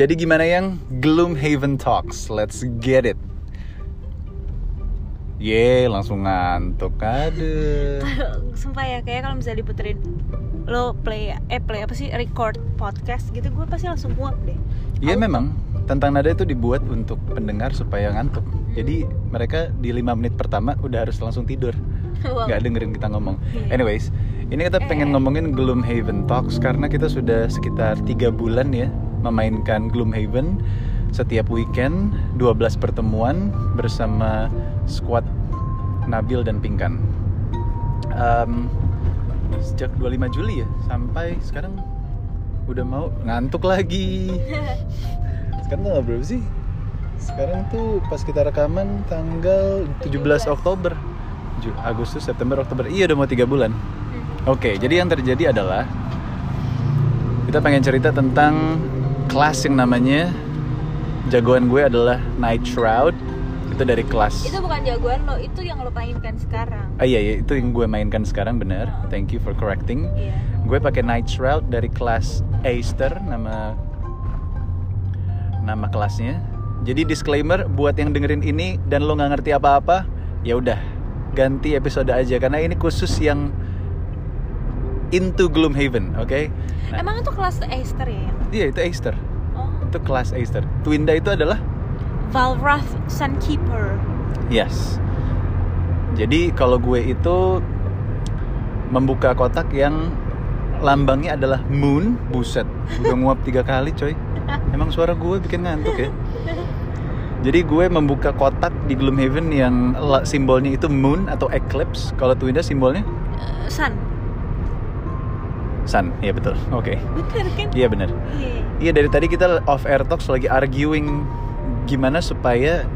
Jadi gimana yang Gloomhaven Talks? Let's get it. Ye, langsung ngantuk. Aduh. Sumpah ya kayak kalau misalnya diputerin lo play eh play apa sih record podcast gitu gue pasti langsung muak deh. Iya memang tentang nada itu dibuat untuk pendengar supaya ngantuk. Jadi mereka di lima menit pertama udah harus langsung tidur, Wow. nggak dengerin kita ngomong. Iya. Anyways, ini kita pengen Eh. ngomongin Gloomhaven Talks karena kita sudah sekitar tiga bulan ya memainkan Gloomhaven setiap weekend 12 pertemuan bersama squad Nabil dan Pingkan. Em, sejak 25 Juli ya sampai sekarang udah mau ngantuk lagi. Sekarang tanggal berapa sih? Sekarang tuh pas kita rekaman tanggal 17 Oktober. Agustus, September, Oktober. Iya udah mau tiga bulan. Hmm. Oke, jadi yang terjadi adalah kita pengen cerita tentang kelas yang namanya jagoan gue adalah Night Shroud. Itu dari kelas. Itu bukan jagoan lo, itu yang lo mainkan sekarang. Ah iya, iya itu yang gue mainkan sekarang bener. Thank you for correcting. Iya. Gue pakai Night Shroud dari kelas Aster nama nama kelasnya. Jadi disclaimer buat yang dengerin ini dan lo nggak ngerti apa-apa, ya udah ganti episode aja karena ini khusus yang into Gloomhaven, oke? Nah, Emang itu kelas Aster ya? Iya itu Aster, Oh. itu kelas Aster. Twinda itu adalah Valrath Sunkeeper. yes. Jadi kalau gue itu membuka kotak yang lambangnya adalah moon, buset, udah nguap tiga kali coy. Emang suara gue bikin ngantuk ya. Jadi gue membuka kotak di Gloomhaven yang simbolnya itu moon atau eclipse. Kalau Twinda simbolnya Eh, sun. Sun. Iya betul. Oke. Bener kan? Iya benar. Iya. Iya dari tadi kita off air talks lagi arguing gimana supaya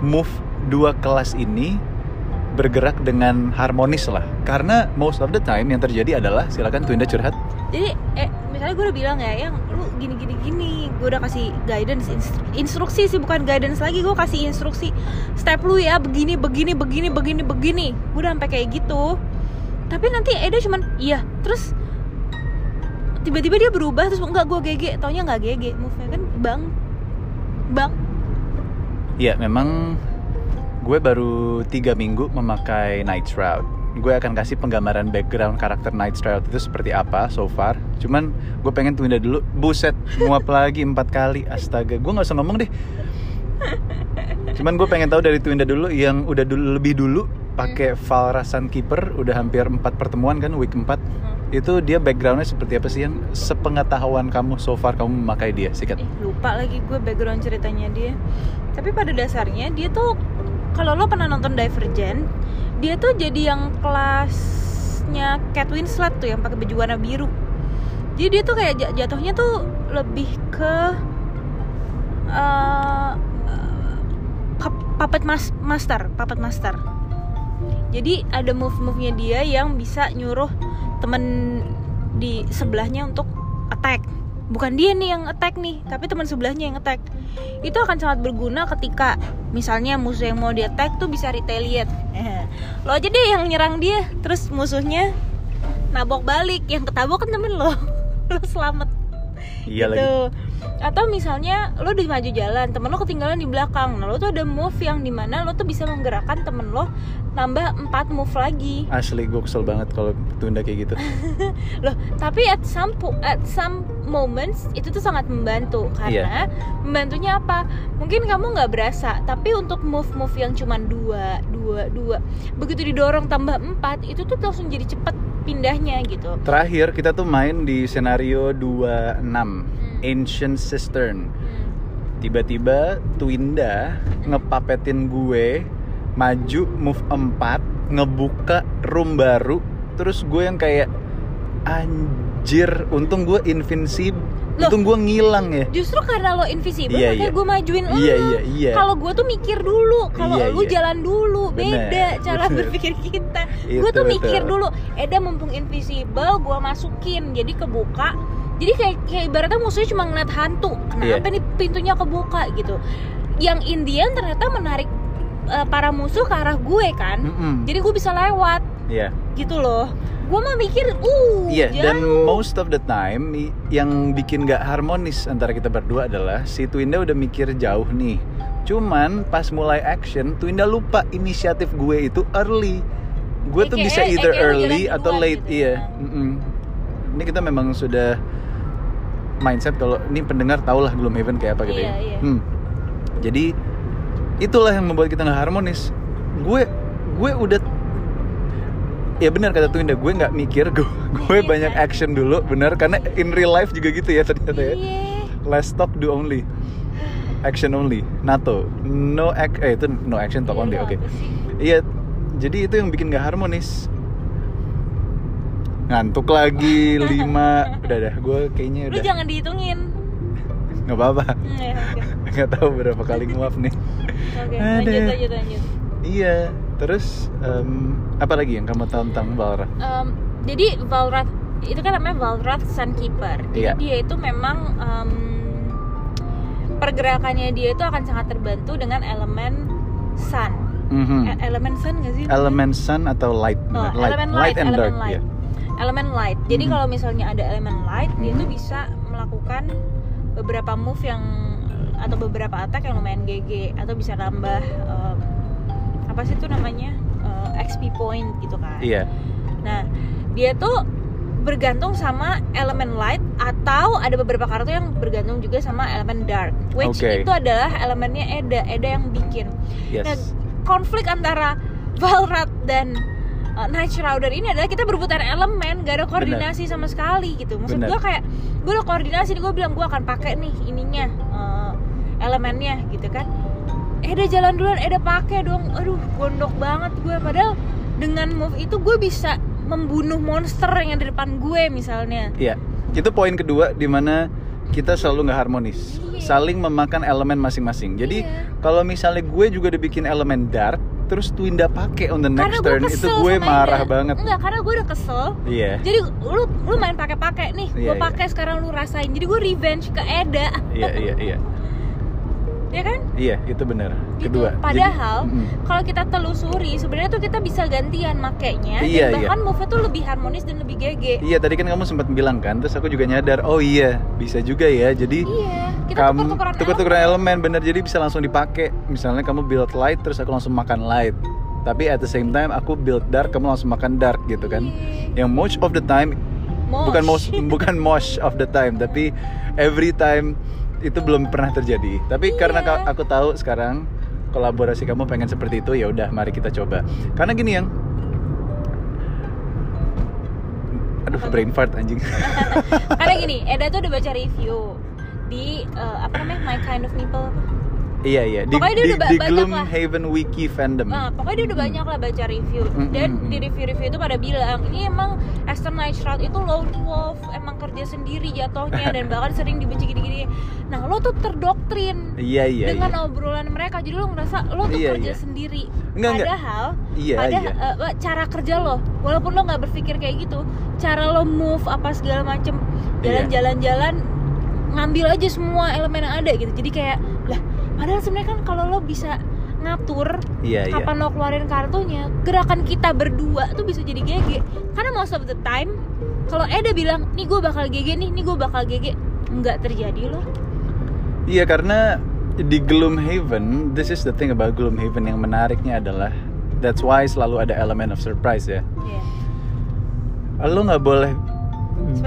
move dua kelas ini bergerak dengan harmonis lah. Karena most of the time yang terjadi adalah silakan Twinda curhat. Jadi eh misalnya gue udah bilang ya yang lu gini gini gini, gue udah kasih guidance instru- instruksi sih bukan guidance lagi, gue kasih instruksi step lu ya begini begini begini begini begini. Gue udah sampai kayak gitu. Tapi nanti Eda cuman iya, terus tiba-tiba dia berubah terus enggak gue GG, taunya enggak GG move-nya kan bang bang Ya memang gue baru tiga minggu memakai Night Shroud. Gue akan kasih penggambaran background karakter Night Shroud itu seperti apa so far. Cuman gue pengen Twinda dulu. Buset, nguap lagi empat kali. Astaga, gue nggak usah ngomong deh. Cuman gue pengen tahu dari Twinda dulu yang udah dulu, lebih dulu pakai Valra Sunkeeper udah hampir empat pertemuan kan week 4 itu dia backgroundnya seperti apa sih yang sepengetahuan kamu so far kamu memakai dia sikat Eh, lupa lagi gue background ceritanya dia. Tapi pada dasarnya dia tuh kalau lo pernah nonton Divergent, dia tuh jadi yang kelasnya Kate Winslet tuh yang pakai baju warna biru. Jadi dia tuh kayak ja- jatuhnya tuh lebih ke pu- puppet mas- master, puppet master. Jadi ada move-move-nya dia yang bisa nyuruh temen di sebelahnya untuk attack. Bukan dia nih yang attack nih tapi teman sebelahnya yang attack. Itu akan sangat berguna ketika misalnya musuh yang mau di attack tuh bisa retaliate. Lo aja deh yang nyerang dia terus musuhnya nabok balik. Yang ketabok kan temen lo. Lo selamat. Iya lagi. Gitu atau misalnya lo di maju jalan temen lo ketinggalan di belakang. Nah lo tuh ada move yang di mana lo tuh bisa menggerakkan temen lo nambah 4 move lagi. Asli gue kesel banget kalau Twinda kayak gitu. Loh tapi at some at some moments itu tuh sangat membantu. Karena membantunya apa? Mungkin kamu nggak berasa tapi untuk move move yang cuman dua dua dua begitu didorong tambah empat itu tuh langsung jadi cepet pindahnya gitu. Terakhir kita tuh main di senario 26 Ancient Cistern. Tiba-tiba Twinda ngepapetin gue maju move 4 ngebuka room baru terus gue yang kayak anjir untung gue invincible Loh. untung gue ngilang ya justru karena lo invisible Iya, makanya iya. gue majuin lo Iya, iya, iya. kalau gue tuh mikir dulu kalau Iya, lu iya. jalan dulu Bener, beda cara bener. berpikir kita gue tuh betul. mikir dulu Eda mumpung invisible gue masukin jadi kebuka jadi kayak, kayak ibaratnya musuhnya cuma ngeliat hantu kenapa Iya. nih pintunya kebuka gitu yang Indian ternyata menarik eh, para musuh ke arah gue kan Mm-mm. jadi gue bisa lewat Iya. gitu loh gue mah mikir uh Iya, dan jauh. most of the time yang bikin gak harmonis antara kita berdua adalah si Twinda udah mikir jauh nih. Cuman pas mulai action, Twinda lupa inisiatif gue itu early. Gue tuh bisa either early atau duluan late, gitu. iya. Ini kita memang sudah mindset kalau ini pendengar tau lah Gloomhaven kayak apa gitu Iya, ya. iya. Hmm. Jadi itulah yang membuat kita nggak harmonis. Gue gue udah ya benar kata Twinda gue nggak mikir gue gue Iya, banyak kan? action dulu benar karena in real life juga gitu ya ternyata ya Iya. less talk do only action only NATO no act eh itu no action talk Iya, only oke sih? iya jadi itu yang bikin nggak harmonis ngantuk lagi lima udah dah gue kayaknya lu udah jangan dihitungin nggak apa-apa Hmm, ya, oke nggak tahu berapa kali nguap nih oke Ada. lanjut lanjut lanjut iya terus em, apa lagi yang kamu tahu tentang Balra Em, jadi Valrath itu kan namanya Valrath Sunkeeper. Jadi Iya. dia itu memang em, pergerakannya dia itu akan sangat terbantu dengan elemen sun. Mhm. E- elemen sun nggak sih? elemen sun atau light Oh, light, elemen light, and elemen dark light. ya Elemen light. Jadi Mhm. kalau misalnya ada elemen light, dia Mhm. itu bisa melakukan beberapa move yang atau beberapa attack yang lumayan GG atau bisa nambah em, apa sih itu namanya Eh, XP point gitu kan. iya Nah, dia tuh bergantung sama elemen light atau ada beberapa kartu yang bergantung juga sama elemen dark. Which Oke. itu adalah elemennya Eda, Eda yang bikin. yes Nah, konflik antara Valrat dan uh, Night Shrouder ini adalah kita berebutan elemen, gak ada koordinasi sama sekali gitu. Maksud Bener. gue kayak gue udah koordinasi gue bilang gue akan pakai nih ininya uh, elemennya gitu kan. Eda jalan duluan, Eda pakai dong. Aduh, gondok banget gue. Padahal dengan move itu gue bisa membunuh monster yang ada di depan gue misalnya. Iya, itu poin kedua di mana kita selalu nggak harmonis, Iya. saling memakan elemen masing-masing. Jadi Iya. kalau misalnya gue juga dibikin elemen dark, terus Twinda pakai on the next turn, itu gue marah Eda. banget. Enggak, karena gue udah kesel. Iya, Jadi lu lu main pakai-pakai nih, Iya, gue pakai sekarang lu rasain. Jadi gue revenge ke Eda, iya, iya, iya, ya kan? iya, itu benar. Gitu. Kedua. Padahal mm-mm. kalau kita telusuri sebenarnya tuh kita bisa gantian makainya Iya, dan bahkan move-nya tuh lebih harmonis dan lebih GG. Iya tadi kan kamu sempat bilang kan, terus aku juga nyadar, oh iya bisa juga ya. Jadi Iya, kita kamu tuker-tukeran tuker-tukeran elemen bener jadi bisa langsung dipakai. Misalnya kamu build light terus aku langsung makan light. Tapi at the same time aku build dark, kamu langsung makan dark gitu kan. Iya. Yang most of the time Mosh. bukan most bukan most of the time, tapi every time itu belum pernah terjadi. Tapi Iya. karena ka- aku tahu sekarang kolaborasi kamu pengen seperti itu, ya udah mari kita coba. Karena gini yang Aduh, brain fart anjing. Karena gini, Eda tuh udah baca review di eh, apa namanya My Kind of Nipple apa? Iya iya di Pokoknya dia di, udah di banyak Gloomhaven Wiki fandom. Nah, pokoknya dia udah Hmm. banyak lah baca review Mm, dan di review-review itu pada bilang ini emang Esther Night Shroud itu lone wolf, emang kerja sendiri jatuhnya dan bahkan sering dibenci gini-gini. Nah, lo tuh terdoktrin Iya iya. dengan iya. obrolan mereka jadi lo ngerasa lo tuh Iya, kerja iya. sendiri. Enggak, enggak. Padahal Iya pada iya. eh, cara kerja lo, walaupun lo nggak berpikir kayak gitu, cara lo move apa segala macem, Iya. jalan-jalan-jalan ngambil aja semua elemen yang ada gitu. Jadi kayak padahal sebenarnya kan kalau lo bisa ngatur Iya iya. kapan lo keluarin kartunya gerakan kita berdua tuh bisa jadi GG karena most of the time kalau Eda bilang nih gue bakal GG nih nih gue bakal GG nggak terjadi loh Iya karena di Gloomhaven, this is the thing about Gloomhaven yang menariknya adalah that's why selalu ada element of surprise ya. Iya. Lo nggak boleh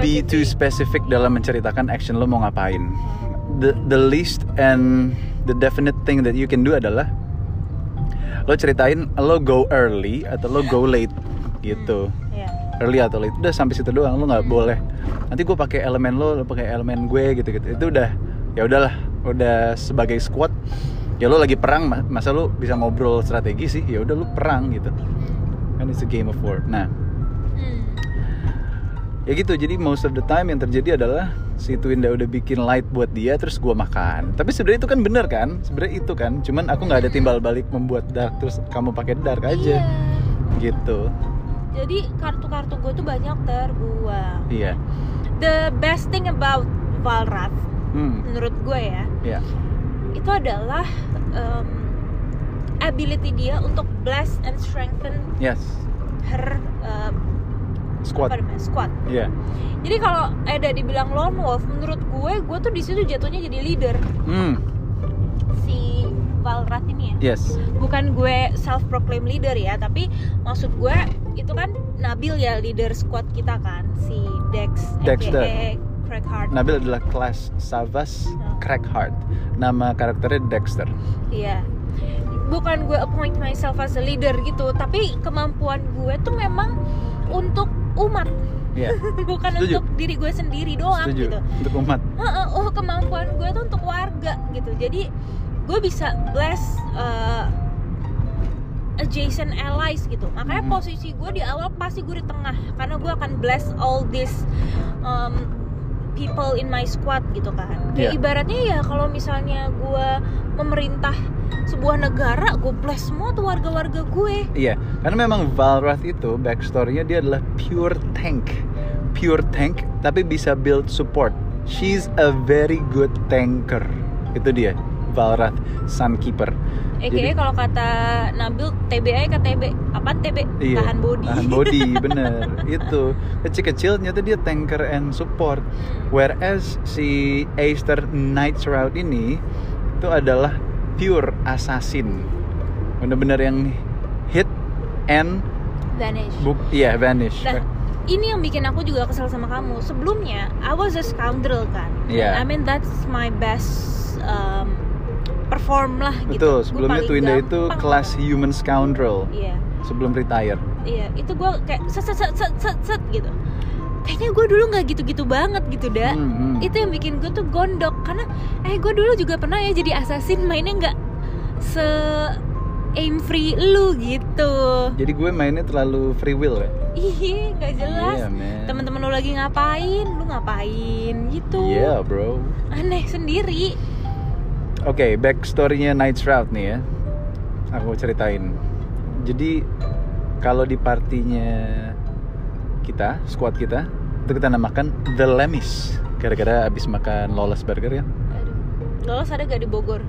be too specific dalam menceritakan action lo mau ngapain. The the least and the definite thing that you can do adalah lo ceritain lo go early atau lo go late gitu. Iya. early atau late udah sampai situ doang lo nggak Hmm. boleh nanti gue pakai elemen lo lo pakai elemen gue gitu gitu itu udah ya udahlah udah sebagai squad ya lo lagi perang ma- masa lo bisa ngobrol strategi sih ya udah lo perang gitu kan it's a game of war nah Hmm. ya gitu jadi most of the time yang terjadi adalah si Twinda udah bikin light buat dia terus gua makan. Tapi sebenarnya itu kan bener kan? Sebenarnya itu kan cuman aku nggak ada timbal balik membuat dark terus kamu pakai dark aja. Iya. gitu. Jadi kartu-kartu gue tuh banyak terbuang. Iya. The best thing about Valrath hmm. menurut gue ya iya. itu adalah um, ability dia untuk bless and strengthen yes. her uh, Squad. apa namanya, squad. Iya. Jadi kalau Eda dibilang lone wolf, menurut gue, gue tuh di situ jatuhnya jadi leader Hmm. si Valrath ini ya. Yes. Bukan gue self proclaim leader ya, tapi maksud gue itu kan Nabil ya leader squad kita kan, si Dex, Dexter. aka Craig Hart. Nabil adalah kelas Savas Oh. Crackheart. Nama karakternya Dexter. Iya. Bukan gue appoint myself as a leader gitu, tapi kemampuan gue tuh memang untuk umat, Iya. bukan Setuju. untuk diri gue sendiri doang Setuju. gitu. Untuk umat. Oh kemampuan gue tuh untuk warga gitu. Jadi gue bisa bless uh, adjacent allies gitu. Makanya Mhm. posisi gue di awal pasti gue di tengah karena gue akan bless all this um, people in my squad gitu kan. Kayak Iya. ibaratnya ya kalau misalnya gue memerintah sebuah negara, gue bless semua tuh warga-warga gue. Iya, karena memang Valrath itu backstory-nya dia adalah pure tank, pure tank, tapi bisa build support. She's a very good tanker. Itu dia, Valrath Sunkeeper. EKE Jadi- kalau kata Nabil TBI ke TB, apaan TB? Iya, Tahan body. Tahan body, bener. itu kecil-kecil ternyata dia tanker and support. Whereas si Aster Knights Route ini itu adalah pure assassin. Bener-bener yang hit and Vanish. buk, iya vanish. Nah, ini yang bikin aku juga kesel sama kamu. Sebelumnya, I was a scoundrel kan. Iya. I mean that's my best um, perform lah gitu. Betul, sebelumnya Twinda itu kelas human scoundrel Iya, sebelum retire. iya. Itu gue kayak set set set set set, set gitu. Kayaknya gue dulu nggak gitu-gitu banget gitu dah. Hmm, hmm. Itu yang bikin gue tuh gondok karena eh gue dulu juga pernah ya jadi assassin mainnya nggak se aim free lu gitu. Jadi gue mainnya terlalu free will ya. Ih, nggak jelas. Iya, man. temen-temen lu lagi ngapain lu ngapain gitu Iya, bro. aneh sendiri Oke, backstory-nya Night's Route nih ya. Aku ceritain. Jadi kalau di partinya kita, squad kita, itu kita namakan The Lemis. Gara-gara abis makan lawless burger ya. aduh lolos ada gak di Bogor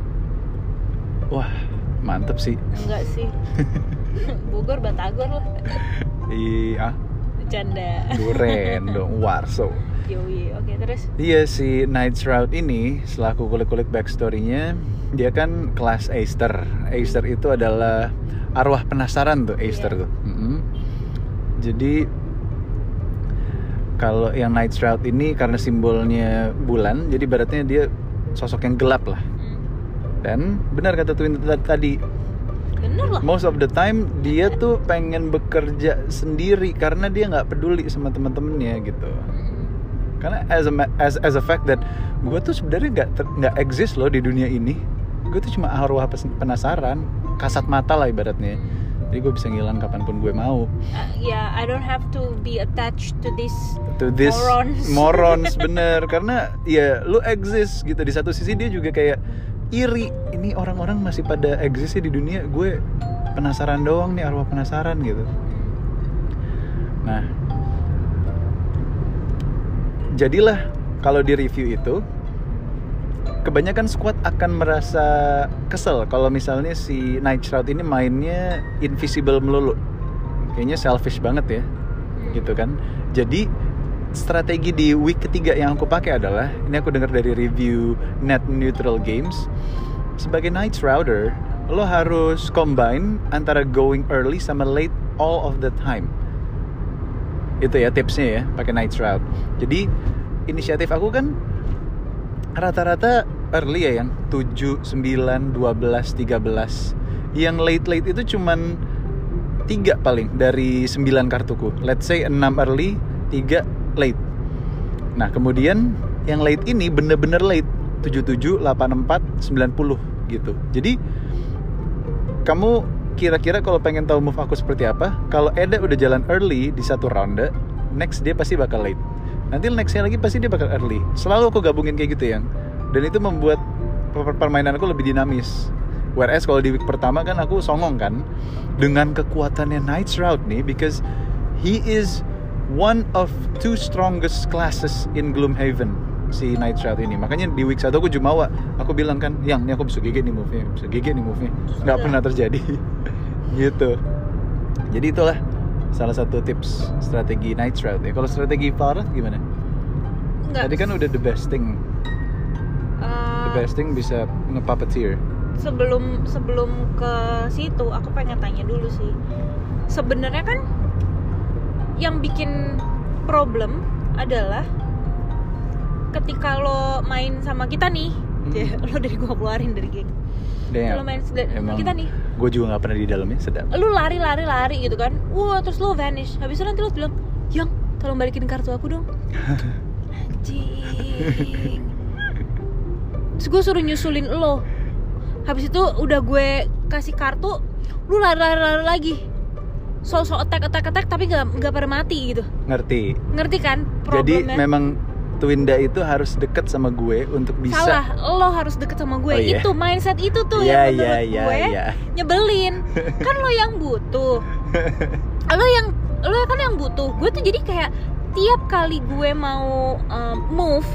Wah, mantep sih. enggak sih Bogor Batagor lah Iya, bercanda duren dong, warso. Yoi, oke terus Iya si Night's Route ini selaku kulik-kulik backstory-nya dia kan kelas Aster. Aster itu adalah arwah penasaran tuh Aster Iya. tuh. Mm-mm. Jadi kalau yang Night's Route ini karena simbolnya bulan, jadi baratnya dia sosok yang gelap lah. Hmm, Dan benar kata Twin tadi, bener lah. Most of the time dia tuh pengen bekerja sendiri karena dia nggak peduli sama teman-temannya gitu. Karena as a as as a fact that gue tuh sebenarnya nggak nggak exist loh di dunia ini. Gue tuh cuma arwah penasaran kasat mata lah ibaratnya. Jadi gue bisa ngilang kapan pun gue mau. Uh, ya I don't have to be attached to this to this Morons. morons bener. Karena ya lu exist gitu. Di satu sisi dia juga kayak iri. Ini orang-orang masih pada exist di dunia. Gue penasaran doang nih arwah penasaran gitu. Nah jadilah kalau di review itu kebanyakan squad akan merasa kesel kalau misalnya si Night Shroud ini mainnya invisible melulu. Kayaknya selfish banget ya gitu kan. Jadi strategi di week ketiga yang aku pakai adalah ini aku dengar dari review net neutral games sebagai night shrouder lo harus combine antara going early sama late all of the time. Itu ya tipsnya ya pakai night shroud jadi inisiatif aku kan rata-rata early ya yang 7, 9, 12, 13 yang late late itu cuman tiga paling dari 9 kartuku. Let's say 6 early 3 late. Nah kemudian yang late ini bener-bener late. 77, 84, 90 gitu. Jadi kamu kira-kira kalau pengen tahu move aku seperti apa kalau Eda udah jalan early di satu ronde next dia pasti bakal late. Nanti nextnya lagi pasti dia bakal early. Selalu aku gabungin kayak gitu yang. Dan itu membuat per- permainan aku lebih dinamis. Whereas kalau di week pertama kan aku songong kan dengan kekuatannya Knight's Route nih because he is one of two strongest classes in Gloomhaven si Knight's Route ini. Makanya di week 1 aku jumawa aku bilang kan yang ini aku bisa gigi nih move-nya bisa gigi nih move-nya. Nggak Sudah. pernah terjadi. Gitu. Jadi itulah salah satu tips strategi night route ya. Kalau strategi Farah gimana? Enggak. tadi kan udah the best thing. The Eh, best thing bisa nge-puppeteer. sebelum sebelum ke situ aku pengen tanya dulu sih. Sebenarnya kan yang bikin problem adalah ketika lo main sama kita nih Hmm. ya, lo dari gua keluarin dari geng. Damn. lo main sama Emang kita nih. gue juga nggak pernah di dalamnya sedap. Lu lari lari lari gitu kan. Wah terus lo vanish. Habis itu nanti lo bilang yang tolong balikin kartu aku dong. Anjing. Terus gue suruh nyusulin lo. Habis itu udah gue kasih kartu lu lari lari, lari lagi so so attack attack attack tapi nggak nggak pada mati gitu. Ngerti. Ngerti kan jadi problemnya? memang Twinda itu harus deket sama gue untuk bisa salah lo harus deket sama gue. Oh, iya. itu mindset itu tuh Iya, yang menurut iya, iya, gue iya. nyebelin. Kan lo yang butuh. Lo yang lo kan yang butuh. Gue tuh jadi kayak tiap kali gue mau um, move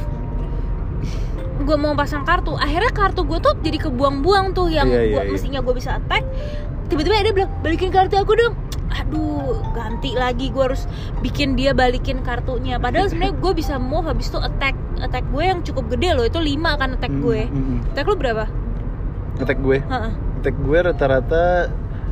gue mau pasang kartu akhirnya kartu gue tuh jadi kebuang-buang tuh yang Iya, iya, gua- iya. mestinya gue bisa attack. Tiba-tiba dia bilang balikin kartu aku dong aduh ganti lagi gue harus bikin dia balikin kartunya padahal sebenarnya gue bisa move habis itu attack attack gue yang cukup gede loh itu 5 kan attack Hmm, gue hmm, hmm. attack lu berapa? Ngetek gue Heeh. Ngetek gue rata-rata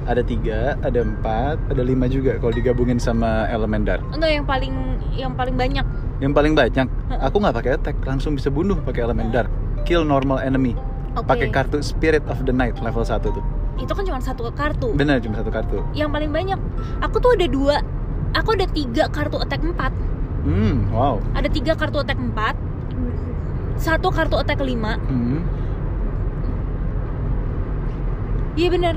ada tiga, ada empat, ada lima juga kalau digabungin sama elemen dark. enggak yang paling yang paling banyak Yang paling banyak, aku nggak pakai attack, langsung bisa bunuh pakai elemen dark. Kill normal enemy. Oke. Pakai kartu Spirit of the Night level 1 tuh. Itu kan cuma satu kartu Benar cuma satu kartu. yang paling banyak aku tuh ada dua aku ada tiga kartu attack 4 Hmm, wow. ada tiga kartu attack 4 satu kartu attack 5 Hmm. iya bener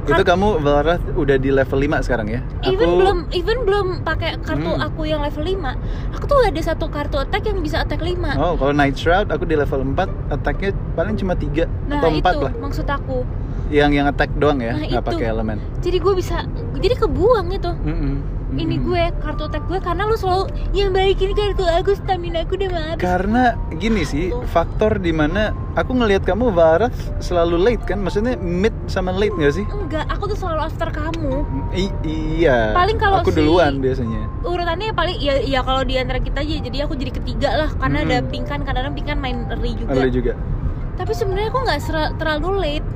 Itu kamu Valrath udah di level 5 sekarang ya? even Aku- belum even belum pakai kartu Hmm. aku yang level 5 aku tuh ada satu kartu attack yang bisa attack 5 Oh, kalau Night Shroud aku di level 4, attack-nya paling cuma 3 nah atau 4 itu lah. maksud aku Yang yang attack doang ya, Nah, nggak pakai elemen. jadi gue bisa jadi kebuang itu Mm-mm. ini Mm-mm. gue kartu attack gue karena lu selalu yang balikin kartu aku stamina aku udah mau habis Karena gini sih, Tuh. faktor di mana aku ngelihat kamu Valrath selalu late kan? Maksudnya mid sama late nggak sih? enggak aku tuh selalu after kamu I- iya. Paling kalau aku si- duluan biasanya. urutannya paling ya ya kalau di antara kita aja jadi aku jadi ketiga lah karena ada Mm-mm. pingkan kadang-kadang pingkan main early juga Lalu juga. tapi sebenarnya aku nggak terlalu late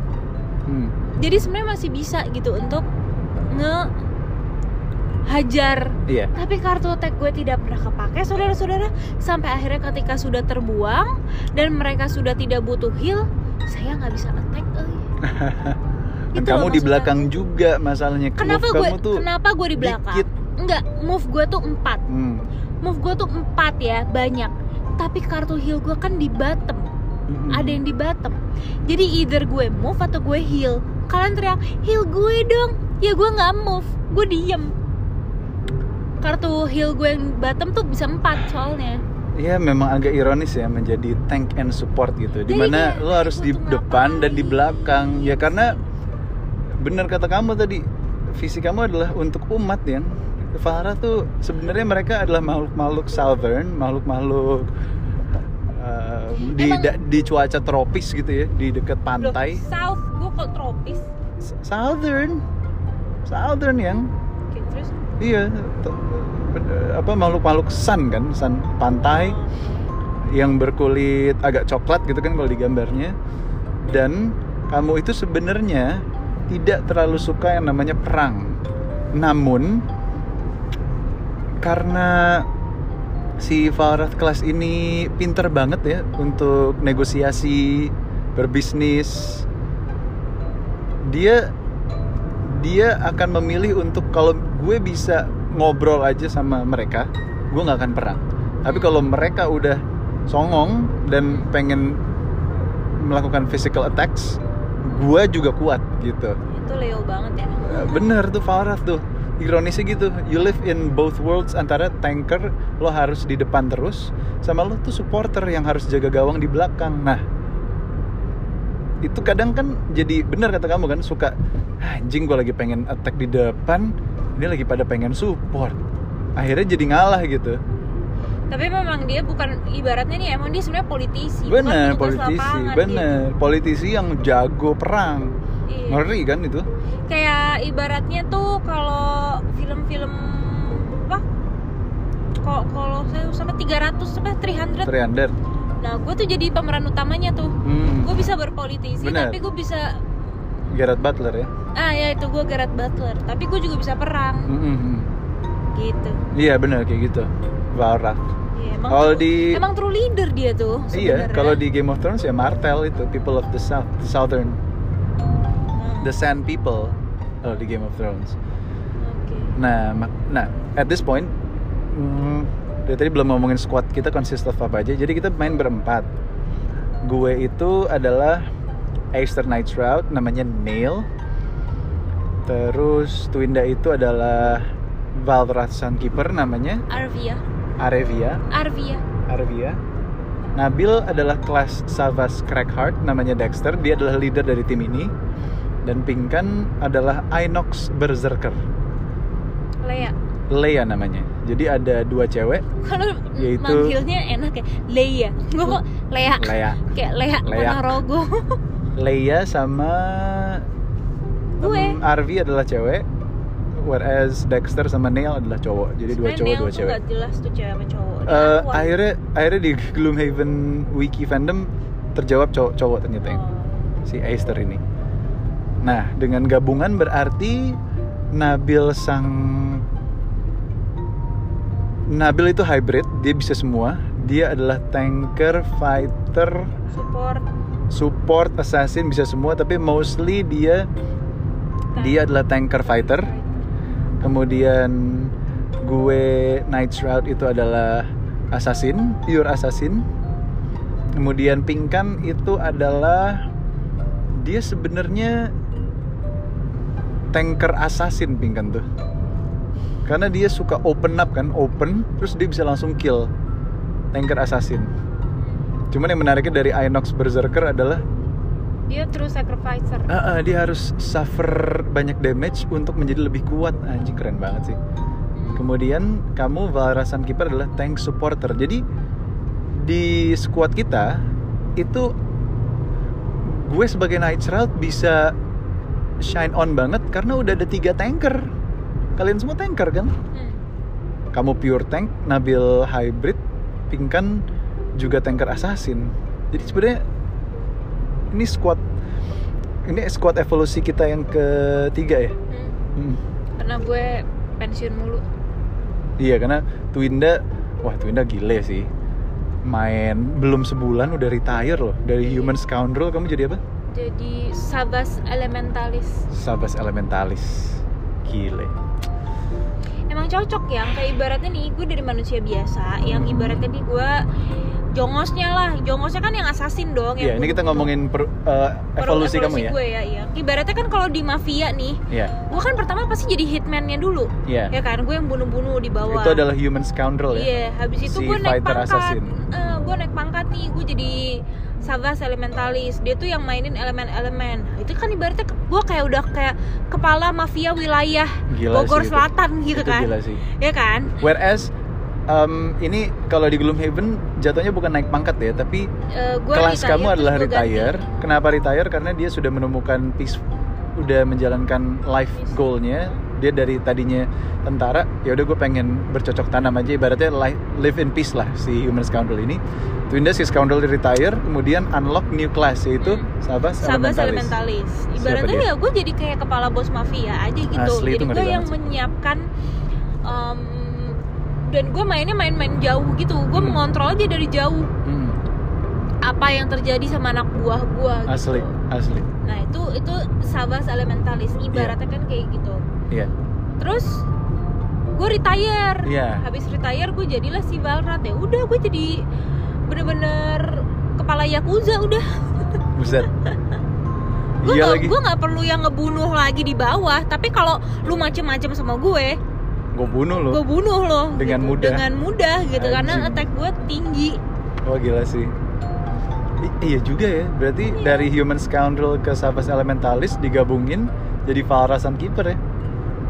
Hmm. jadi sebenarnya masih bisa gitu untuk nge hajar Iya. tapi kartu attack gue tidak pernah kepake saudara-saudara sampai akhirnya ketika sudah terbuang dan mereka sudah tidak butuh heal saya nggak bisa attack euy. Kan Itu kamu loh di belakang juga masalahnya. kenapa Move gue kamu tuh kenapa gue di belakang dikit. enggak move gue tuh empat Hmm. move gue tuh empat ya banyak tapi kartu heal gue kan di bottom Ada yang di bottom jadi either gue move atau gue heal kalian teriak heal gue dong ya gue nggak move gue diem kartu heal gue yang bottom tuh bisa empat soalnya Iya memang agak ironis ya menjadi tank and support gitu. Di mana kayak, lo harus di depan dan di ngapain? belakang. Ya karena benar kata kamu tadi visi kamu adalah untuk umat ya. Farah tuh sebenarnya mereka adalah makhluk-makhluk southern, makhluk-makhluk di Emang- da- di cuaca tropis gitu ya, di dekat Loh, pantai. south gue kok tropis Southern, southern yang terus iya apa makhluk-makhluk sun kan, sun pantai. Oh. yang berkulit agak coklat gitu kan kalau di gambarnya dan kamu itu sebenarnya tidak terlalu suka yang namanya perang namun karena si Farah kelas ini pinter banget ya untuk negosiasi berbisnis. Dia dia akan memilih untuk kalau gue bisa ngobrol aja sama mereka gue nggak akan perang. Tapi kalau mereka udah songong dan pengen melakukan physical attacks gue juga kuat gitu. Itu Leo banget ya. Bener tuh Farah tuh ironisnya gitu you live in both worlds antara tanker lo harus di depan terus sama lo tuh supporter yang harus jaga gawang di belakang. Nah itu kadang kan jadi bener kata kamu kan suka anjing gue lagi pengen attack di depan ini lagi pada pengen support. Akhirnya jadi ngalah gitu. Tapi memang dia bukan ibaratnya nih emang dia sebenarnya politisi bukan bener petugas politisi lapangan bener. politisi yang jago perang. gitu. Iya. ngeri kan itu? Kayak ibaratnya tuh kalau film-film kok kalau saya sampai 300 sampai 300 300 nah gue tuh jadi pemeran utamanya tuh. Hmm. gue bisa berpolitisi Bener. tapi gue bisa Gerard Butler ya? Ah ya itu gue Gerard Butler. Tapi gue juga bisa perang. Hmm, hmm, gitu. Iya benar kayak gitu. Valrath Iya, emang Kalau di- emang true leader dia tuh iya sebenarnya. kalau di Game of Thrones ya Martell itu People of the South the Southern the Sand People kalau di Game of Thrones oke. Nah, mak- nah at this point, hmm, dari tadi belum ngomongin squad kita consist of apa aja. Jadi kita main berempat. Gue itu adalah Aster Night Shroud, namanya Nail. Terus Twinda itu adalah Valrath Sunkeeper, namanya Arvia Arevia. Arvia Arvia. Nabil adalah kelas Savas Crackheart, namanya Dexter. Dia adalah leader dari tim ini. Dan Pinkan adalah Inox Berserker. Lea Leia namanya. Jadi ada dua cewek, kalau Yaitu- manggilnya enak ya Leia gue kok Lea Leia, kayak Lea Lea. Ponorogo Leia sama Gue. em, Arvi adalah cewek, whereas Dexter sama Neil adalah cowok. Jadi dua Sebenarnya cowok Neil dua cewek. nggak jelas tuh cewek sama cowok Dia awal. akhirnya akhirnya di Gloomhaven wiki fandom terjawab cowok cowok ternyata Oh. si Aster ini. Nah, dengan gabungan berarti Nabil sang Nabil itu hybrid, dia bisa semua. Dia adalah tanker, fighter, support support, assassin bisa semua, tapi mostly dia dia adalah tanker fighter. Kemudian gue Night Shroud itu adalah assassin, pure assassin. Kemudian Pinkan itu adalah dia sebenarnya tanker assassin Pinkan tuh. Karena dia suka open up kan, open terus dia bisa langsung kill tanker assassin. Cuman yang menariknya dari Inox Berserker adalah dia true sacrificer Ah, ah, dia harus suffer banyak damage untuk menjadi lebih kuat. Anjing keren banget sih. Kemudian kamu Valrasan Keeper adalah tank supporter. Jadi di squad kita itu gue sebagai Night Shroud bisa shine on banget karena udah ada tiga tanker. Kalian semua tanker kan? Hmm. Kamu pure tank, Nabil hybrid, Pinkan juga tanker assassin. Jadi sebenarnya ini squad ini squad evolusi kita yang ketiga ya. Hmm. Hmm. karena gue pensiun mulu Iya karena Twinda, wah Twinda gile sih. Main belum sebulan udah retire loh dari Human Scoundrel. Kamu jadi apa? Jadi Sabas Elementalis Sabas Elementalis. Gile. emang cocok ya kayak ibaratnya nih gue dari manusia biasa yang Hmm. ibaratnya nih gue jongosnya lah jongosnya kan yang assassin dong Iya, yang ini kita ngomongin per- uh, Per- evolusi, kamu ya. gue ya iya ibaratnya kan kalau di mafia nih Iya, gue kan pertama pasti jadi hitman-nya dulu iya. ya kan gue yang bunuh-bunuh di bawah Itu adalah Human Scoundrel ya. Iya, habis itu Si gue naik pangkat. assassin. Eh, gue naik pangkat nih, gue jadi Savas Elementalis. Dia tuh yang mainin elemen-elemen. Nah, itu kan ibaratnya gue kayak udah kayak kepala mafia wilayah Gila Bogor sih itu. Selatan gitu Itu kan. Gila sih. Ya kan? Whereas um, ini kalau di Gloomhaven jatuhnya bukan naik pangkat ya, tapi Eh, gua kelas retire, kamu adalah gua ganti. retire. Kenapa retire? Karena dia sudah menemukan peace, udah menjalankan life goalnya. Dia dari tadinya tentara, ya udah gue pengen bercocok tanam aja. Ibaratnya li- live in peace lah si Human Scoundrel ini. Twinda si Scoundrel di retire, kemudian unlock new class yaitu Hmm. Sabas, Sabas Elementalis. Elementalis. Ibaratnya ya gue jadi kayak kepala bos mafia aja gitu. Asli, jadi gue yang banget menyiapkan em, dan gue mainnya main-main jauh gitu. Gue Hmm. mengontrol aja dari jauh Hmm, apa yang terjadi sama anak buah gue. asli, gitu. asli. Nah itu itu Sabas Elementalis ibaratnya kan kayak gitu. Iya. Terus gue retire. Iya. Habis retire gue jadilah si Valrat ya. Udah gue jadi bener-bener kepala yakuza udah. Buset. Gue iya gue nggak perlu yang ngebunuh lagi di bawah. Tapi kalau lu macem-macem sama gue, Gue bunuh lo. gue bunuh loh. Dengan gitu. mudah. Dengan mudah gitu karena Anjing. attack gue tinggi. Oh gila sih. I- iya juga ya. Berarti Iya. dari Human Scoundrel ke Savas Elementalis digabungin jadi Valrasan Keeper ya.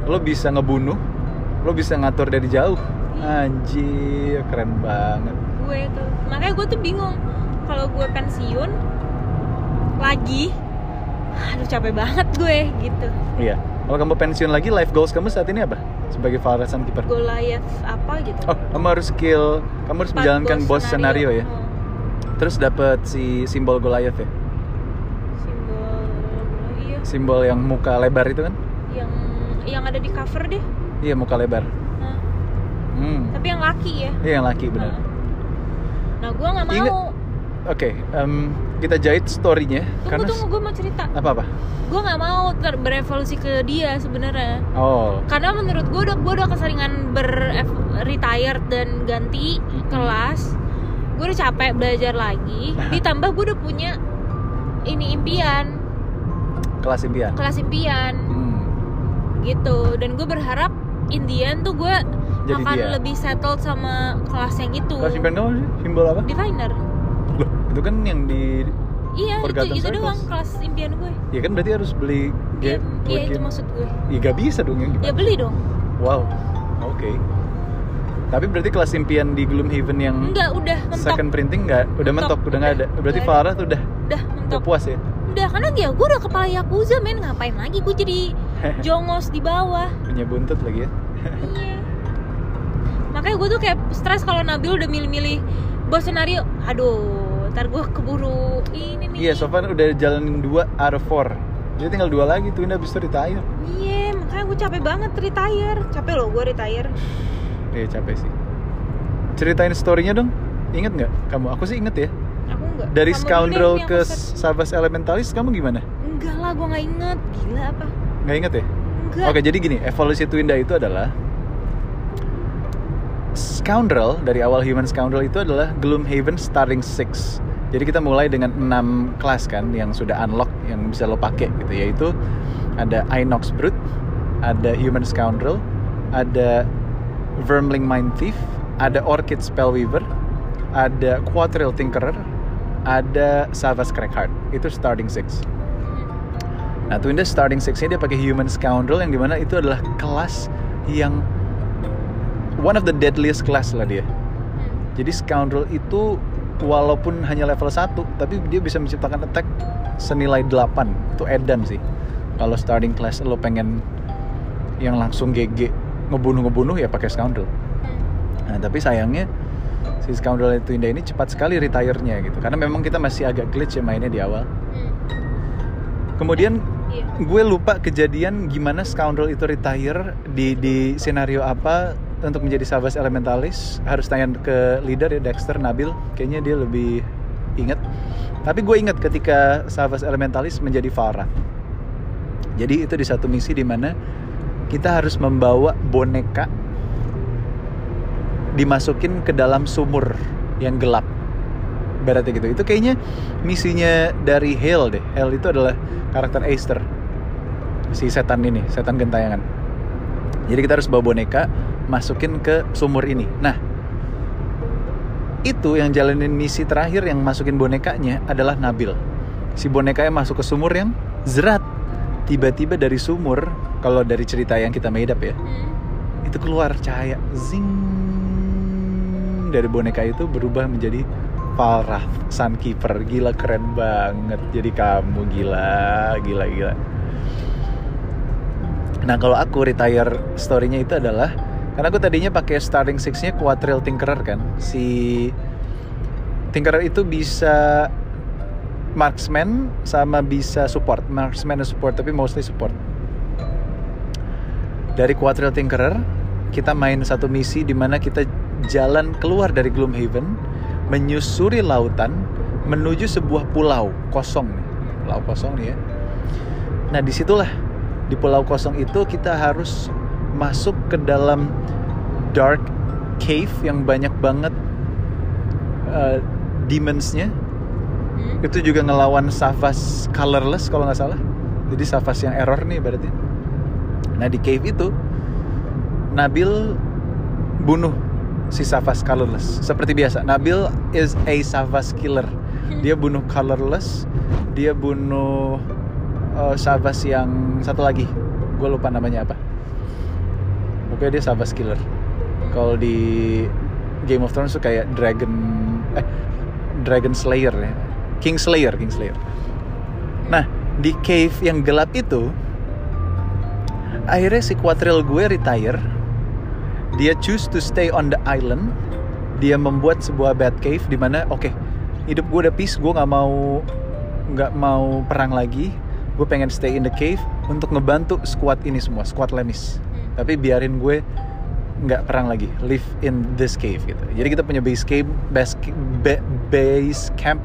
Lo bisa ngebunuh, lo bisa ngatur dari jauh. Anjir, keren banget. Gue tuh. Makanya gue tuh bingung kalau gue pensiun lagi. Aduh capek banget gue gitu. Iya. Kalau kamu pensiun lagi, life goals kamu saat ini apa? sebagai Farah Sunkeeper? Goliath apa gitu Oh, kamu harus skill, kamu harus menjalankan boss scenario, ya. Hmm. Terus dapat si simbol Goliath ya, simbol iya simbol yang muka lebar itu kan? yang yang ada di cover deh Iya muka lebar. Hah. Hmm. tapi yang laki ya Iya yang laki benar. Nah gue nggak mau Ingat- Oke, em, kita jahit storynya tunggu karena tunggu gue mau cerita apa apa? gue nggak mau ter berevolusi ke dia sebenarnya Oh, karena menurut gue udah gue udah keseringan ber retired dan ganti Mm-mm. kelas gue udah capek belajar lagi ditambah gue udah punya ini impian kelas impian. kelas impian Hmm. Gitu. Dan gue berharap Indian tuh gue Jadi akan dia. lebih settled sama kelas yang itu Kelas impian kamu sih? Simbol apa? diviner Loh, itu kan yang di iya itu Forgotten itu doang kelas impian gue. Ya kan berarti harus beli iya game. iya buat itu maksud gue. Ya gak bisa dong yang gimana? ya beli dong. Wow, oke. Tapi berarti kelas impian di Gloomhaven yang enggak udah mentok. second printing nggak? Udah mentok, Mentok, udah nggak ada. udah, Berarti udah Farah tuh udah udah udah mentok puas ya. udah karena dia gue udah kepala yakuza men. Ngapain lagi gue jadi jongos di bawah. Punya buntut lagi ya. iya. Makanya gue tuh kayak stres kalau Nabil udah milih-milih bos senario. Aduh ntar gue keburu ini nih. Iya, Sofan udah jalanin 2 out of 4 Jadi tinggal dua lagi tuh, ini abis itu retire. Iya makanya gue capek banget retire. Capek loh gue retire. Iya capek sih. Ceritain story-nya dong. Ingat nggak? Kamu? Aku sih inget ya. Aku enggak Dari Kamu Scoundrel ke. Savas Elementalis kamu gimana? enggak lah gue nggak inget gila apa Nggak inget ya? enggak Oke jadi gini, evolusi Twinda itu adalah Scoundrel, dari awal Human Scoundrel itu adalah Gloomhaven Starting Six. Jadi kita mulai dengan 6 kelas kan yang sudah unlock, yang bisa lo pakai gitu Yaitu ada Inox Brute, ada Human Scoundrel, ada Vermling Mind Thief, ada Orchid Spellweaver, ada Quadrille Tinkerer, ada Savas Crackheart. Itu starting six Nah, Twinda starting six-nya dia pakai human scoundrel yang di mana itu adalah kelas yang one of the deadliest class lah dia. Jadi scoundrel itu walaupun hanya level 1 tapi dia bisa menciptakan attack senilai 8. Itu edan sih. Kalau starting class lo pengen yang langsung GG ngebunuh-ngebunuh ya pakai scoundrel. Nah, tapi sayangnya si scoundrel Twinda ini cepat sekali retire-nya gitu. Karena memang kita masih agak glitch ya mainnya di awal. Hmm. Kemudian iya. Gue lupa kejadian gimana scoundrel itu retire di di senario apa untuk menjadi Savas Elementalis. Harus tanya ke leader ya Dexter Nabil. Kayaknya dia lebih inget tapi gue inget ketika Savas Elementalis menjadi Farah. Jadi itu di satu misi di mana kita harus membawa boneka dimasukin ke dalam sumur yang gelap Ibaratnya gitu. Itu kayaknya misinya dari Hale deh. Hale itu adalah karakter Aster si setan ini setan gentayangan. Jadi kita harus bawa boneka masukin ke sumur ini. Nah itu yang jalanin misi terakhir yang masukin bonekanya adalah Nabil. Si bonekanya masuk ke sumur yang zerat. Tiba-tiba dari sumur kalau dari cerita yang kita made up ya Hmm. itu keluar cahaya. Zing. Dari boneka itu berubah menjadi Farah Sunkeeper gila keren banget. Jadi kamu gila gila gila. Nah kalau aku retire storynya itu adalah karena aku tadinya pakai starting six-nya Quadrille Tinkerer kan? Si Tinkerer itu bisa marksman sama bisa support. Marksman dan support tapi mostly support. Dari Quadrille Tinkerer kita main satu misi di mana kita jalan keluar dari Gloomhaven menyusuri lautan menuju sebuah pulau kosong nih. Pulau kosong nih ya. Nah di situlah di pulau kosong itu kita harus masuk ke dalam dark cave yang banyak banget uh, demons-nya. Hmm. itu juga ngelawan Savas colorless kalau nggak salah. Jadi Savas yang error nih berarti. Nah di cave itu Nabil bunuh si Savas colorless. Seperti biasa Nabil is a Savas killer. Dia bunuh colorless dia bunuh uh, Savas yang satu lagi. Gue lupa namanya apa. Pokoknya dia Savas killer. Kalau di Game of Thrones tuh kayak Dragon eh Dragon Slayer ya. King Slayer King Slayer. Nah di cave yang gelap itu akhirnya si Quadrille gue retire dia choose to stay on the island. Dia membuat sebuah bad cave di mana oke hidup gue udah peace gue nggak mau nggak mau perang lagi. Gue pengen stay in the cave untuk ngebantu squad ini semua squad Lemis. Hmm. tapi biarin gue nggak perang lagi live in this cave gitu. Jadi kita punya base camp base, ba- base camp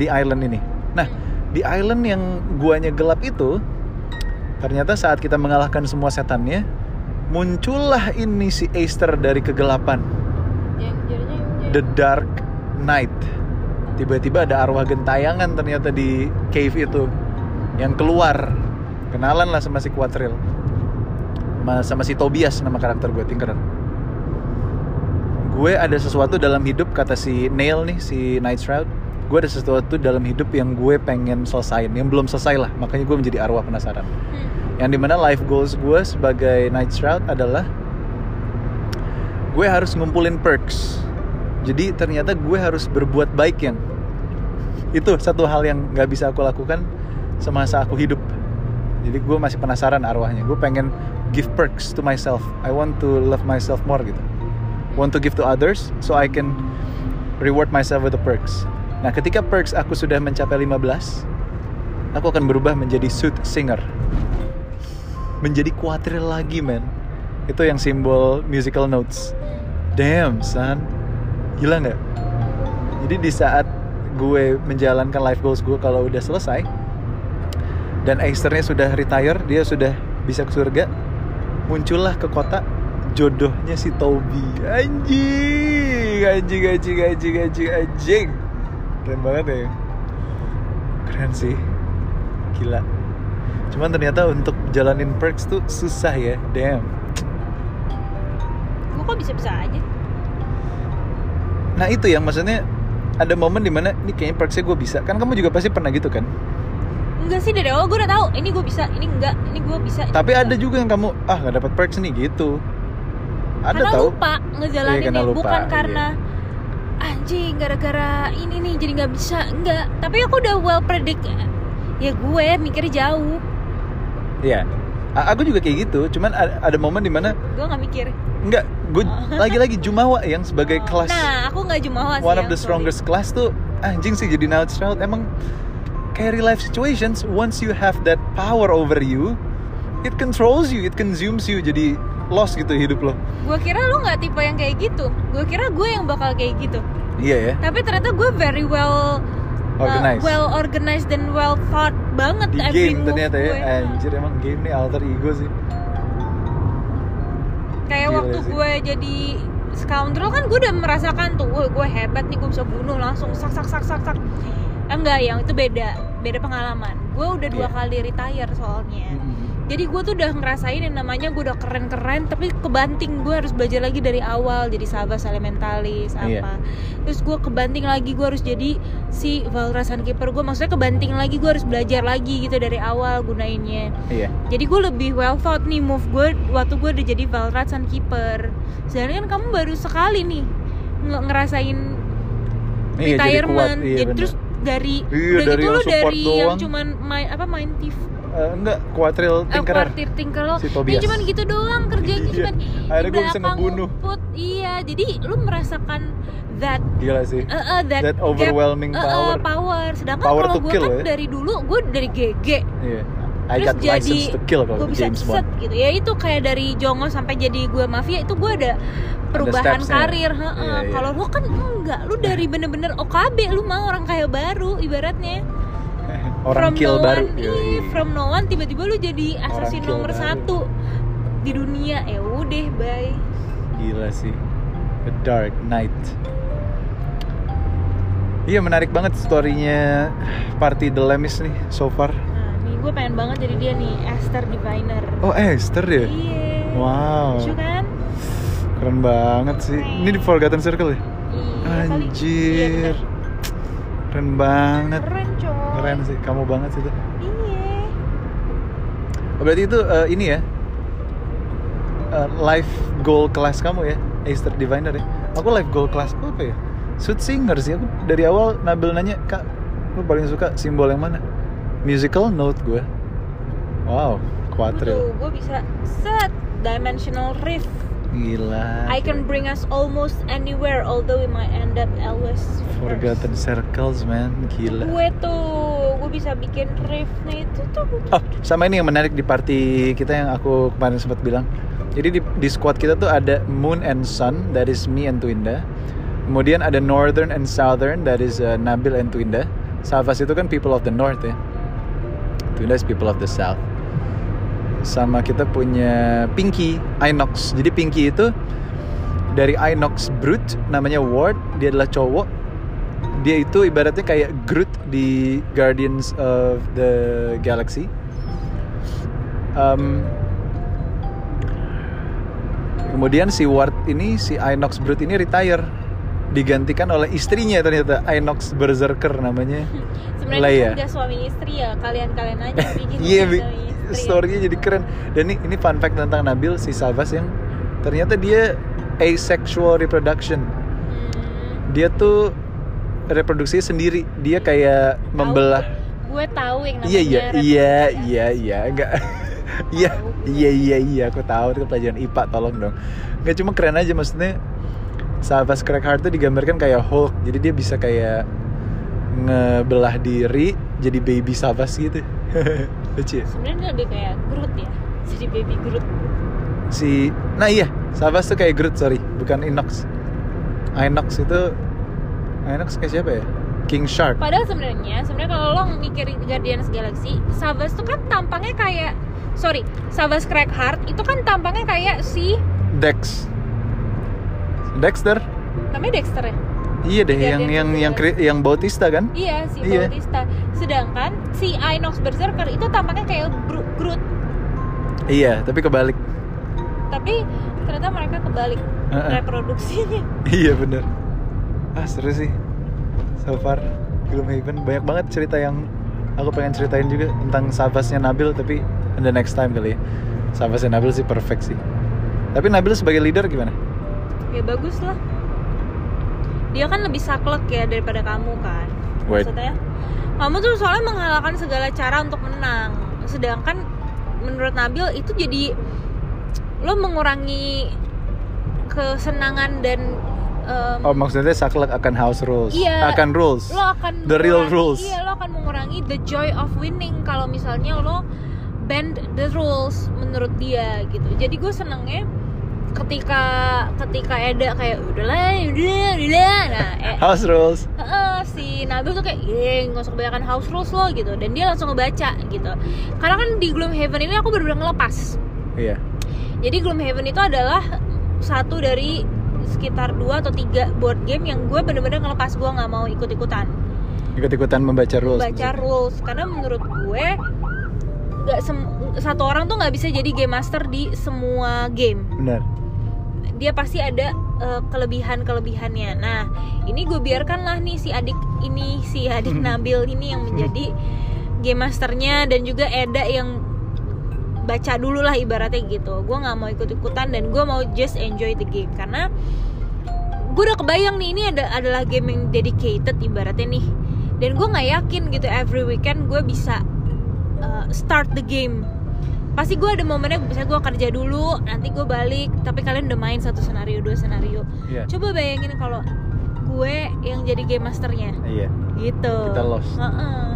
di island ini. Nah di island yang guanya gelap itu ternyata saat kita mengalahkan semua setannya muncullah ini si Aster dari kegelapan. Yang jadinya the dark night tiba-tiba ada arwah gentayangan ternyata di cave itu yang keluar. Kenalan lah sama si Quatril. Sama, sama si Tobias nama karakter gue Tinkerer. Gue ada sesuatu dalam hidup kata si Neil nih si Night Shroud gue ada sesuatu dalam hidup yang gue pengen selesain yang belum selesai lah. Makanya gue menjadi arwah penasaran. Hmm. Yang di mana life goals gue sebagai Night Shroud adalah gue harus ngumpulin perks. Jadi ternyata gue harus berbuat baik yang itu satu hal yang nggak bisa aku lakukan semasa aku hidup. Jadi gue masih penasaran arwahnya. Gue pengen give perks to myself. I want to love myself more gitu. Want to give to others so I can reward myself with the perks. Nah ketika perks aku sudah mencapai 15 aku akan berubah menjadi suit singer menjadi kuatril lagi men. Itu yang simbol musical notes. Damn son. Gila nggak? Jadi di saat gue menjalankan life goals gue kalau udah selesai dan Aisternya sudah retire dia sudah bisa ke surga muncullah ke kota jodohnya si Toby. Anjing anjing anjing anjing anjing anjing. Keren banget ya. Keren sih. Gila cuman ternyata untuk jalanin perks tuh susah ya damn. Gue kok bisa-bisa aja? Nah itu yang maksudnya ada momen di mana ini kayaknya perksnya gue bisa. Kan kamu juga pasti pernah gitu kan? Enggak sih dari awal gue udah tahu ini gue bisa ini enggak ini gue bisa ini tapi bisa. ada juga yang kamu ah nggak dapat perks nih gitu. Ada karena tahu lupa ngejalaninnya Iya, karena lupa, bukan iya. karena anjing gara-gara ini nih jadi nggak bisa. Enggak tapi aku udah well predict ya gue mikirnya jauh Iya. A- aku juga kayak gitu cuman ada, ada momen di mana gue nggak mikir. Enggak gue lagi-lagi Jumawa yang sebagai Oh, kelas nah aku nggak jumawa sih one of the sorry. strongest class tuh anjing sih jadi Night Shroud emang real life situations once you have that power over you it controls you it consumes you jadi lost gitu hidup lo. Gue kira lu nggak tipe yang kayak gitu. Gue kira gue yang bakal kayak gitu. Iya ya. Tapi ternyata gue very well uh, organized. well organized dan well thought banget di game ternyata ya gue. anjir emang game nih alter ego sih kayak Gila waktu sih. gue jadi scoundrel kan gue udah merasakan tuh wah gue hebat nih gue bisa bunuh langsung sak sak sak sak sak enggak yang itu beda beda pengalaman gue udah dua Iya. kali retire soalnya Mm-mm. Jadi gue tuh udah ngerasain yang namanya gue udah keren keren tapi kebanting. Gue harus belajar lagi dari awal jadi sabas elementalis Iya. apa. Terus gue kebanting lagi gue harus jadi si Valra Sunkeeper gue maksudnya kebanting lagi gue harus belajar lagi gitu dari awal gunainnya. Iya. Jadi gue lebih well thought nih move gue waktu gue udah jadi Valrat Sunkeeper sedangkan kamu baru sekali nih nge- ngerasain Iya, jadi kuat, retirement. Iya, jadi terus dari Iya, udah dari gitu support dari yang cuman main apa main TV Eh, enggak kuatril eh, tinkerer kuartir tinkerer Si dia Tobias. cuman gitu doang kerjanya Iya. cuman di Akhirnya gua bisa belakang ngebunuh. ngumpet. iya jadi lu merasakan that gila sih eh, eh, that, That gap, overwhelming eh, power. power sedangkan Power kalau to gue kan ya. dari dulu gue dari GG iya I terus got jadi to kill kalau gue bisa James set gitu ya itu kayak dari Jongo sampai jadi gue mafia itu gue ada perubahan karir heeh. Iya, iya. kalau lu kan enggak lu dari bener-bener OKB lu mah orang kaya baru ibaratnya orang from kill no baru. one, Iya, iya. from no one tiba-tiba lu jadi assassin nomor baru. satu di dunia. Ya udah bye. Gila sih. The Dark Knight. Iya menarik banget storynya Party The Lemis nih so far. Nah nih gue pengen banget jadi dia nih Esther Diviner. Oh Esther ya? iya. Wow. Lucu kan? Keren banget sih. Ini di Forgotten Circle ya? iya kali. Iya Anjir. Bener. Keren banget. Keren Keren sih, kamu banget sih tuh iya. Oh, Berarti itu eh, ini ya eh, Life goal kelas kamu ya Esther Diviner ya? Aku life goal kelas apa ya? Suit singer sih Aku dari awal Nabil nanya Kak, lu paling suka simbol yang mana? Musical note gue Wow, quadrille gue bisa set dimensional rift Gila. I can bring us almost anywhere although we might end up always Forgotten circles, man. Gila. gue tuh gue bisa bikin riffnya itu tuh Oh, sama ini yang menarik di party kita yang aku kemarin sempat bilang. Jadi di, di squad kita tuh ada Moon and Sun, that is me and Twinda. Kemudian ada Northern and Southern, that is uh, Nabil and Twinda. Savas itu kan people of the North ya. Twinda is people of the South. Sama kita punya Pinky, Inox. Jadi Pinky itu dari Inox Brute, namanya Ward. Dia adalah cowok. Dia itu ibaratnya kayak Groot di Guardians of the Galaxy. Um, kemudian si Ward ini, si Inox Brute ini retire. Digantikan oleh istrinya ternyata, Inox Berserker namanya. sebenarnya Leia. udah suami istri ya kalian kalian aja bikin Iya, suami istri. Story-nya jadi keren. Dan ini, ini fun fact tentang Nabil si Savas yang ternyata dia asexual reproduction. Hmm, Dia tuh reproduksi sendiri. Dia kayak tahu. membelah. gue tahu yang namanya Iya iya iya reproduksi iya iya enggak. Iya iya iya iya aku tahu itu pelajaran IPA tolong dong. Enggak cuma keren aja maksudnya Savas Crackheart tuh digambarkan kayak Hulk. Jadi dia bisa kayak ngebelah diri jadi baby Savas gitu. Lucu ya? sebenarnya lebih kayak Groot ya jadi baby Groot si nah iya Savas tuh kayak Groot sorry bukan Inox. Inox itu Inox kayak siapa ya? King Shark. Padahal sebenarnya, sebenarnya kalau lo mikirin Guardians Galaxy, Savas tuh kan tampangnya kayak sorry, Savas Crackheart itu kan tampangnya kayak si Dex Dexter? Namanya Dexter ya? Iya deh Guardians yang yang yang kri- yang Bautista kan Iya, si Iya. Bautista. Sedangkan si Inox Berserker itu tampaknya kayak Gro- Groot, iya tapi kebalik tapi ternyata mereka kebalik Heeh. reproduksinya. iya bener ah seru sih so far Gloomhaven banyak banget cerita yang aku pengen ceritain juga tentang Savasnya Nabil tapi in the next time kali ya Savasnya Nabil sih perfect sih tapi Nabil sebagai leader gimana Ya bagus lah. Dia kan lebih saklek ya daripada kamu kan. Wait. Maksudnya, kamu tuh soalnya menghalalkan segala cara untuk menang. Sedangkan menurut Nabil itu jadi lo mengurangi kesenangan dan em, Oh maksudnya saklek akan house rules Iya. Akan rules lo akan The real mengurangi- rules. Iya, lo akan mengurangi the joy of winning kalau misalnya lo bend the rules menurut dia gitu. Jadi gue senengnya ketika ketika Eda kayak udahlah, udah, udah. Nah, eh, House rules. Heeh, si Nabil tuh kayak ye nggak usah kebanyakan house rules lo gitu. Dan dia langsung ngebaca gitu. Karena kan di Gloomhaven ini aku benar-benar ngelepas. Iya. Jadi Gloomhaven itu adalah satu dari sekitar dua atau tiga board game yang gue bener-bener ngelepas. Gue nggak mau ikut-ikutan. Ikut-ikutan membaca rules baca maksudnya. rules. Karena menurut gue nggak satu orang tuh nggak bisa jadi game master di semua game. Benar dia pasti ada eh, kelebihan-kelebihannya. Nah, ini gue biarkanlah nih si adik ini si adik Nabil ini yang menjadi game masternya dan juga Eda yang baca dulu lah ibaratnya gitu. Gue nggak mau ikut-ikutan dan gue mau just enjoy the game karena gue udah kebayang nih ini ada adalah game yang dedicated ibaratnya nih. Dan gue nggak yakin gitu every weekend gue bisa uh, start the game pasti gue ada momennya bisa gue kerja dulu nanti gue balik tapi kalian udah main satu senario dua senario. Iya. Coba bayangin kalau gue yang jadi game masternya. Iya. Gitu. Kita lost. Heeh.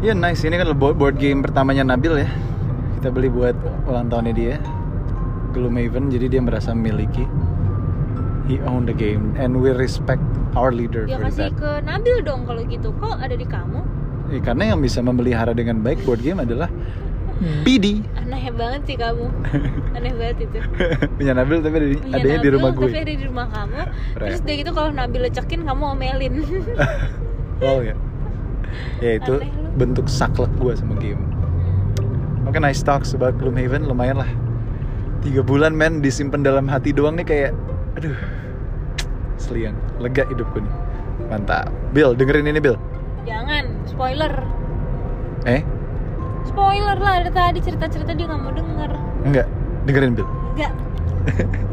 Iya nice, ini kan board, game pertamanya Nabil ya. Kita beli buat ulang tahunnya dia. Gloomhaven, jadi dia merasa memiliki He owned the game and we respect our leader ya kasih that ke Nabil dong kalau gitu. Kok ada di kamu? Eh, Karena yang bisa memelihara dengan baik board game adalah BD aneh banget sih kamu. Aneh banget itu. Punya Nabil tapi ada di, Punya adanya di Nabil, rumah gue. tapi ada di rumah kamu. Keren. terus dia gitu kalau Nabil lecekin kamu omelin. Oh ya. Ya itu Aneh bentuk saklek gue sama game. Oke nice talks about Gloomhaven lumayan lah. Tiga bulan men disimpan dalam hati doang nih kayak Aduh Seliang Lega hidupku nih. Mantap. Bill dengerin ini Bill jangan spoiler. Eh spoiler lah ada tadi cerita-cerita dia nggak mau denger. Enggak Dengerin Bill enggak